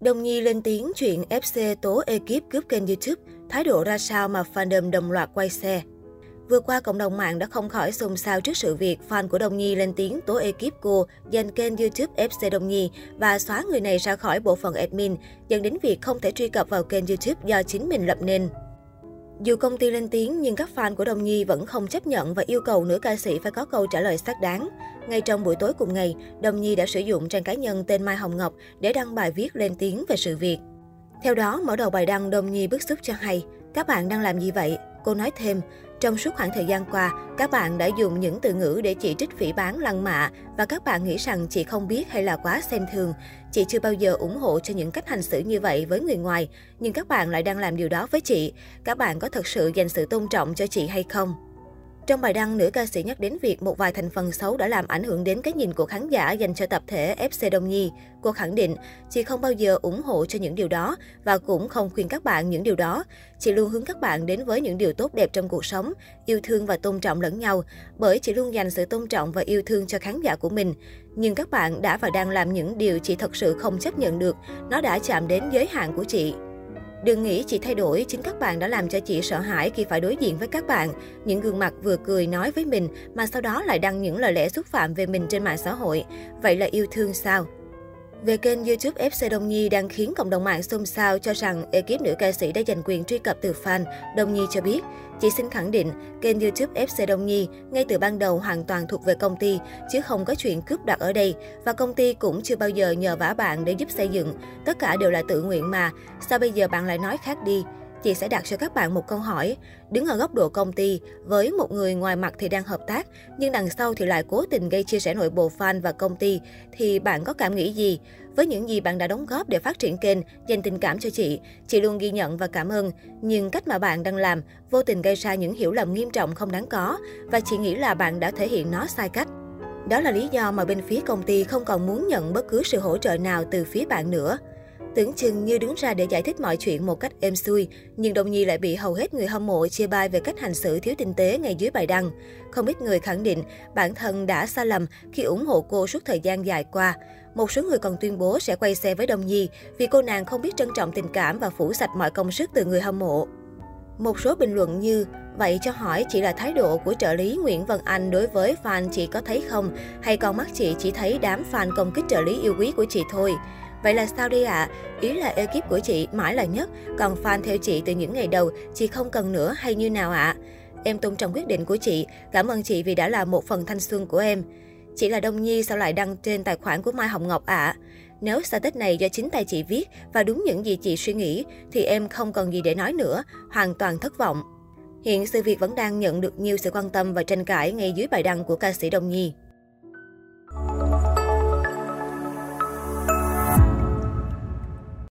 Đồng Nhi lên tiếng chuyện FC tố ekip cướp kênh YouTube, thái độ ra sao mà fandom đồng loạt quay xe. Vừa qua, cộng đồng mạng đã không khỏi xôn xao trước sự việc fan của Đồng Nhi lên tiếng tố ekip cô giành kênh YouTube FC Đồng Nhi và xóa người này ra khỏi bộ phận admin, dẫn đến việc không thể truy cập vào kênh YouTube do chính mình lập nên. Dù công ty lên tiếng nhưng các fan của Đồng Nhi vẫn không chấp nhận và yêu cầu nữ ca sĩ phải có câu trả lời xác đáng. Ngay trong buổi tối cùng ngày, Đông Nhi đã sử dụng trang cá nhân tên Mai Hồng Ngọc để đăng bài viết lên tiếng về sự việc. Theo đó, mở đầu bài đăng Đông Nhi bức xúc cho hay, các bạn đang làm gì vậy? Cô nói thêm, trong suốt khoảng thời gian qua, các bạn đã dùng những từ ngữ để chỉ trích phỉ bán lăng mạ và các bạn nghĩ rằng chị không biết hay là quá xem thường. Chị chưa bao giờ ủng hộ cho những cách hành xử như vậy với người ngoài, nhưng các bạn lại đang làm điều đó với chị. Các bạn có thật sự dành sự tôn trọng cho chị hay không? Trong bài đăng, nữ ca sĩ nhắc đến việc một vài thành phần xấu đã làm ảnh hưởng đến cái nhìn của khán giả dành cho tập thể FC Đông Nhi. Cô khẳng định, chị không bao giờ ủng hộ cho những điều đó và cũng không khuyên các bạn những điều đó. Chị luôn hướng các bạn đến với những điều tốt đẹp trong cuộc sống, yêu thương và tôn trọng lẫn nhau, bởi chị luôn dành sự tôn trọng và yêu thương cho khán giả của mình. Nhưng các bạn đã và đang làm những điều chị thật sự không chấp nhận được, nó đã chạm đến giới hạn của chị. Đừng nghĩ chị thay đổi, chính các bạn đã làm cho chị sợ hãi khi phải đối diện với các bạn. Những gương mặt vừa cười nói với mình mà sau đó lại đăng những lời lẽ xúc phạm về mình trên mạng xã hội. Vậy là yêu thương sao? Về kênh YouTube FC Đông Nhi đang khiến cộng đồng mạng xôn xao cho rằng ekip nữ ca sĩ đã giành quyền truy cập từ fan. Đông Nhi cho biết, chị xin khẳng định, kênh YouTube FC Đông Nhi ngay từ ban đầu hoàn toàn thuộc về công ty, chứ không có chuyện cướp đoạt ở đây. Và công ty cũng chưa bao giờ nhờ vả bạn để giúp xây dựng. Tất cả đều là tự nguyện mà. Sao bây giờ bạn lại nói khác đi? Chị sẽ đặt cho các bạn một câu hỏi. Đứng ở góc độ công ty, với một người ngoài mặt thì đang hợp tác, nhưng đằng sau thì lại cố tình gây chia sẻ nội bộ fan và công ty, thì bạn có cảm nghĩ gì? Với những gì bạn đã đóng góp để phát triển kênh, dành tình cảm cho chị, chị luôn ghi nhận và cảm ơn. Nhưng cách mà bạn đang làm, vô tình gây ra những hiểu lầm nghiêm trọng không đáng có, và chị nghĩ là bạn đã thể hiện nó sai cách. Đó là lý do mà bên phía công ty không còn muốn nhận bất cứ sự hỗ trợ nào từ phía bạn nữa. Tưởng chừng như đứng ra để giải thích mọi chuyện một cách êm xuôi, nhưng Đông Nhi lại bị hầu hết người hâm mộ chê bai về cách hành xử thiếu tinh tế ngay dưới bài đăng. Không ít người khẳng định bản thân đã sai lầm khi ủng hộ cô suốt thời gian dài qua. Một số người còn tuyên bố sẽ quay xe với Đông Nhi vì cô nàng không biết trân trọng tình cảm và phủ sạch mọi công sức từ người hâm mộ. Một số bình luận như Vậy cho hỏi chỉ là thái độ của trợ lý Nguyễn Văn Anh đối với fan chị có thấy không? Hay con mắt chị chỉ thấy đám fan công kích trợ lý yêu quý của chị thôi? Vậy là sao đây ạ? À? Ý là ekip của chị mãi là nhất, còn fan theo chị từ những ngày đầu, chị không cần nữa hay như nào ạ? À? Em tôn trọng quyết định của chị, cảm ơn chị vì đã là một phần thanh xuân của em. Chị là Đông Nhi sao lại đăng trên tài khoản của Mai Hồng Ngọc ạ? À? Nếu status này do chính tay chị viết và đúng những gì chị suy nghĩ, thì em không còn gì để nói nữa, hoàn toàn thất vọng. Hiện sự việc vẫn đang nhận được nhiều sự quan tâm và tranh cãi ngay dưới bài đăng của ca sĩ Đông Nhi.